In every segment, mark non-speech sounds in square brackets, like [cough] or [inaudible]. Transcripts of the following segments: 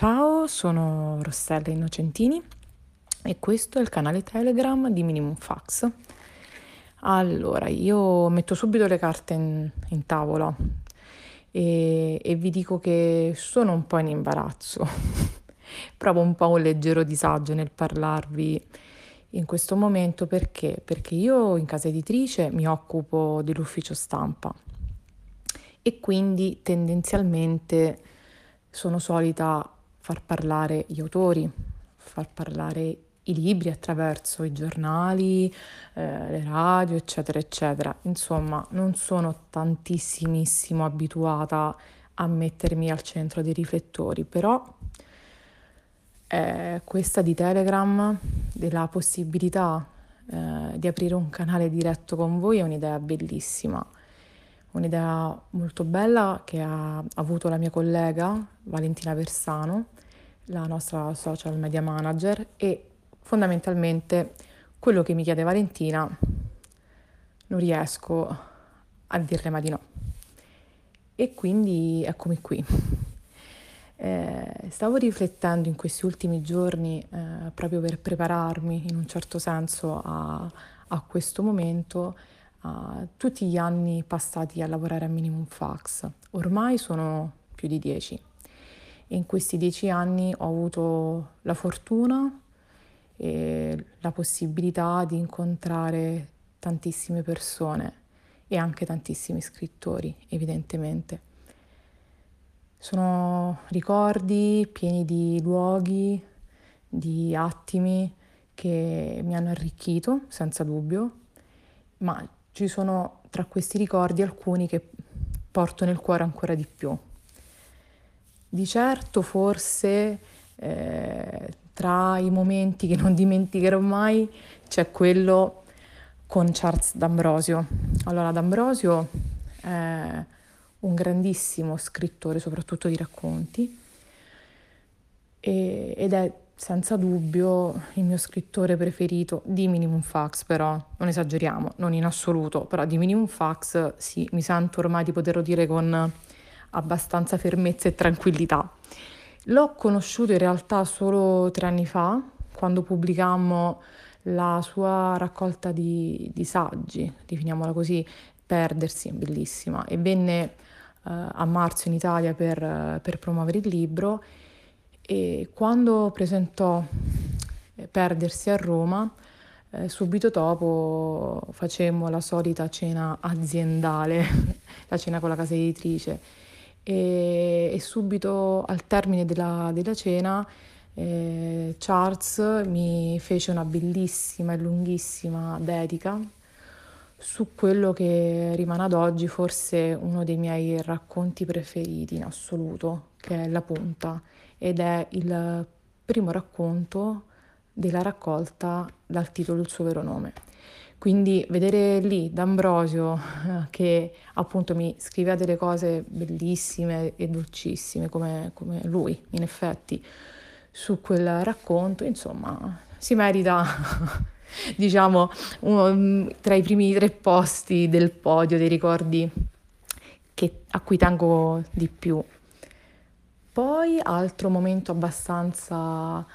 Ciao, sono Rossella Innocentini e questo è il canale Telegram di Minimum Fax. Allora, io metto subito le carte in, in tavola e, e vi dico che sono un po' in imbarazzo. [laughs] Provo un po' un leggero disagio nel parlarvi in questo momento perché? Perché io in casa editrice mi occupo dell'ufficio stampa e quindi tendenzialmente sono solita far parlare gli autori, far parlare i libri attraverso i giornali, eh, le radio, eccetera, eccetera. Insomma, non sono tantissimissimo abituata a mettermi al centro dei riflettori, però eh, questa di Telegram, della possibilità eh, di aprire un canale diretto con voi è un'idea bellissima un'idea molto bella che ha avuto la mia collega Valentina Versano, la nostra social media manager e fondamentalmente quello che mi chiede Valentina non riesco a dirle ma di no. E quindi eccomi qui. Eh, stavo riflettendo in questi ultimi giorni eh, proprio per prepararmi in un certo senso a, a questo momento a tutti gli anni passati a lavorare a Minimum Fax. Ormai sono più di dieci. In questi dieci anni ho avuto la fortuna e la possibilità di incontrare tantissime persone e anche tantissimi scrittori, evidentemente. Sono ricordi pieni di luoghi, di attimi che mi hanno arricchito, senza dubbio, ma ci sono tra questi ricordi alcuni che porto nel cuore ancora di più. Di certo forse eh, tra i momenti che non dimenticherò mai c'è quello con Charles D'Ambrosio. Allora, D'Ambrosio è un grandissimo scrittore, soprattutto di racconti, e, ed è senza dubbio il mio scrittore preferito di Minimum Fax, però non esageriamo, non in assoluto, però di Minimum Fax sì, mi sento ormai di poterlo dire con abbastanza fermezza e tranquillità. L'ho conosciuto in realtà solo tre anni fa, quando pubblicammo la sua raccolta di, di saggi, definiamola così, Perdersi, bellissima, e venne eh, a marzo in Italia per, per promuovere il libro. E quando presentò eh, Perdersi a Roma, eh, subito dopo facemmo la solita cena aziendale, [laughs] la cena con la casa editrice e, e subito al termine della, della cena eh, Charles mi fece una bellissima e lunghissima dedica su quello che rimane ad oggi forse uno dei miei racconti preferiti in assoluto, che è La Punta ed è il primo racconto della raccolta dal titolo Il suo vero nome. Quindi vedere lì D'Ambrosio eh, che appunto mi scriveva delle cose bellissime e dolcissime come, come lui, in effetti, su quel racconto, insomma, si merita [laughs] diciamo uno, tra i primi tre posti del podio dei ricordi che, a cui tengo di più. Poi altro momento abbastanza,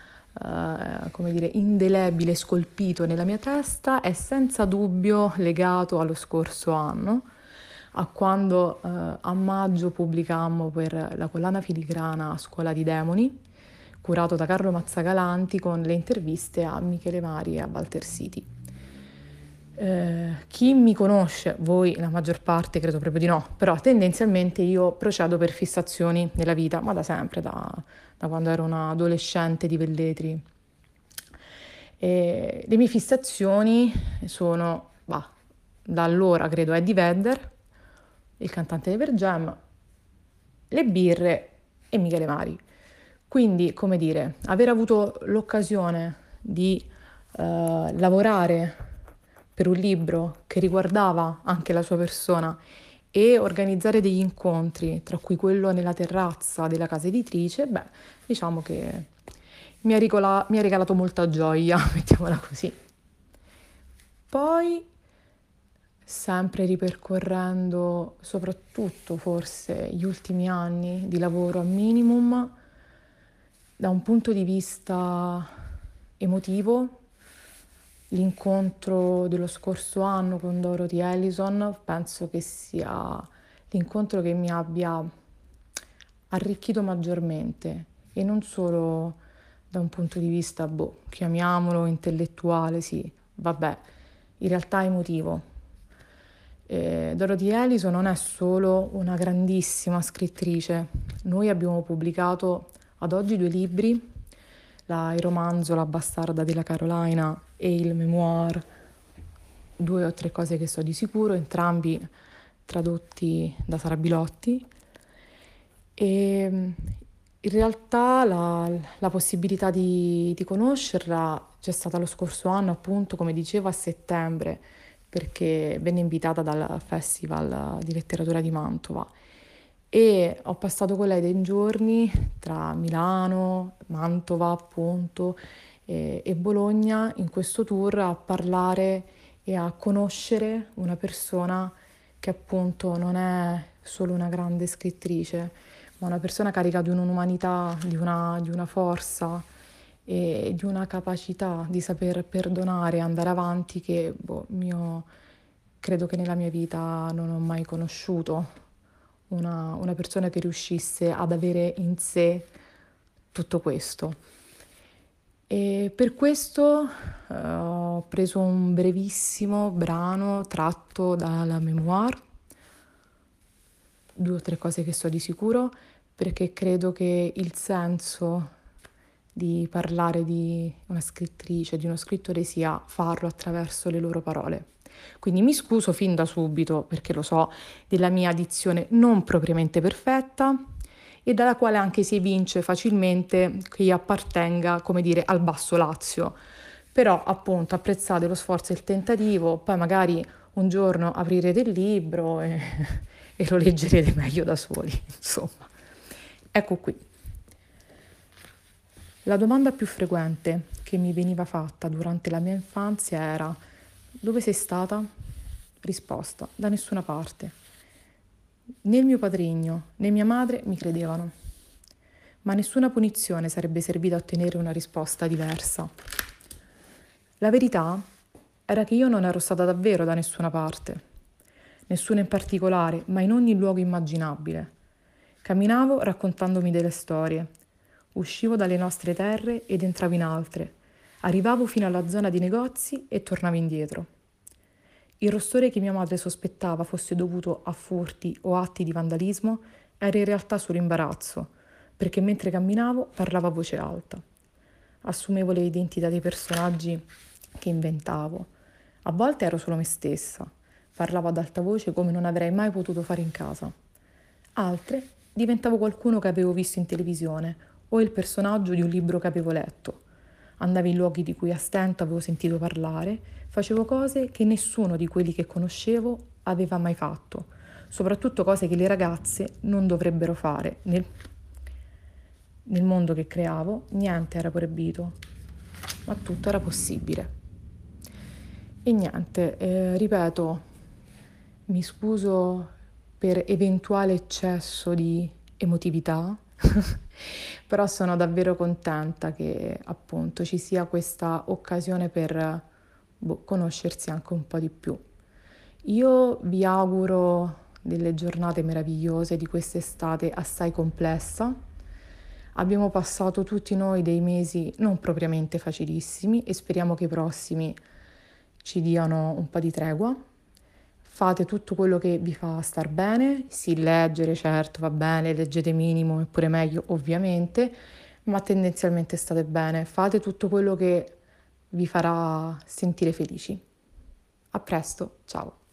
eh, come dire, indelebile, scolpito nella mia testa è senza dubbio legato allo scorso anno, a quando eh, a maggio pubblicammo per la collana filigrana Scuola di Demoni, curato da Carlo Mazzagalanti con le interviste a Michele Mari e a Walter City. Eh, chi mi conosce, voi la maggior parte credo proprio di no, però tendenzialmente io procedo per fissazioni nella vita, ma da sempre, da, da quando ero una adolescente di Velletri. E le mie fissazioni sono, bah, da allora credo Eddie Vedder, il cantante dei Vergem, le birre e Michele Mari. Quindi, come dire, aver avuto l'occasione di uh, lavorare per un libro che riguardava anche la sua persona e organizzare degli incontri, tra cui quello nella terrazza della casa editrice, beh, diciamo che mi ha, ricola- mi ha regalato molta gioia, [laughs] mettiamola così. Poi, sempre ripercorrendo soprattutto forse gli ultimi anni di lavoro a minimum, Da un punto di vista emotivo, l'incontro dello scorso anno con Dorothy Ellison penso che sia l'incontro che mi abbia arricchito maggiormente e non solo da un punto di vista, boh, chiamiamolo intellettuale, sì, vabbè, in realtà emotivo. Eh, Dorothy Ellison non è solo una grandissima scrittrice, noi abbiamo pubblicato ad oggi due libri, la, il romanzo La bastarda della Carolina e il memoir, due o tre cose che so di sicuro, entrambi tradotti da Sara Bilotti. E in realtà la, la possibilità di, di, conoscerla c'è stata lo scorso anno, appunto, come dicevo, a settembre, perché venne invitata dal Festival di letteratura di Mantova. E ho passato con lei dei giorni tra Milano, Mantova, appunto, e, e Bologna in questo tour a parlare e a conoscere una persona che appunto non è solo una grande scrittrice, ma una persona carica di un'umanità, di una, di una forza e di una capacità di saper perdonare e andare avanti che boh, mio, credo che nella mia vita non ho mai conosciuto. Una, una persona che riuscisse ad avere in sé tutto questo. E per questo uh, ho preso un brevissimo brano tratto dalla memoir due o tre cose che so di sicuro, perché credo che il senso di parlare di una scrittrice, di uno scrittore, sia farlo attraverso le loro parole. Quindi mi scuso fin da subito, perché lo so, della mia dizione non propriamente perfetta e dalla quale anche si evince facilmente che appartenga, come dire, al basso Lazio. Però appunto apprezzate lo sforzo e il tentativo, poi magari un giorno aprirete il libro e [laughs] e lo leggerete meglio da soli, [laughs] insomma. Ecco qui. La domanda più frequente che mi veniva fatta durante la mia infanzia era dove sei stata? Risposta, da nessuna parte. Né il mio padrigno né mia madre mi credevano, ma nessuna punizione sarebbe servita a ottenere una risposta diversa. La verità era che io non ero stata davvero da nessuna parte nessuno in particolare, ma in ogni luogo immaginabile. Camminavo raccontandomi delle storie. Uscivo dalle nostre terre ed entravo in altre. Arrivavo fino alla zona di negozi e tornavo indietro. Il rostore che mia madre sospettava fosse dovuto a furti o atti di vandalismo era in realtà solo imbarazzo, perché mentre camminavo parlavo a voce alta. Assumevo le identità dei personaggi che inventavo. A volte ero solo me stessa, Parlavo ad alta voce come non avrei mai potuto fare in casa. Altre diventavo qualcuno che avevo visto in televisione o il personaggio di un libro che avevo letto. Andavo in luoghi di cui a stento avevo sentito parlare, facevo cose che nessuno di quelli che conoscevo aveva mai fatto, soprattutto cose che le ragazze non dovrebbero fare. Nel, nel mondo che creavo niente era proibito, ma tutto era possibile. E niente, eh, ripeto, mi scuso per eventuale eccesso di emotività, [laughs] però sono davvero contenta che appunto ci sia questa occasione per boh, conoscersi anche un po' di più. Io vi auguro delle giornate meravigliose di quest'estate assai complessa. Abbiamo passato tutti noi dei mesi non propriamente facilissimi e speriamo che i prossimi ci diano un po' di tregua fate tutto quello che vi fa star bene, sì, leggere, certo, va bene, leggete minimo, è pure meglio, ovviamente, ma tendenzialmente state bene, fate tutto quello che vi farà sentire felici. A presto, ciao!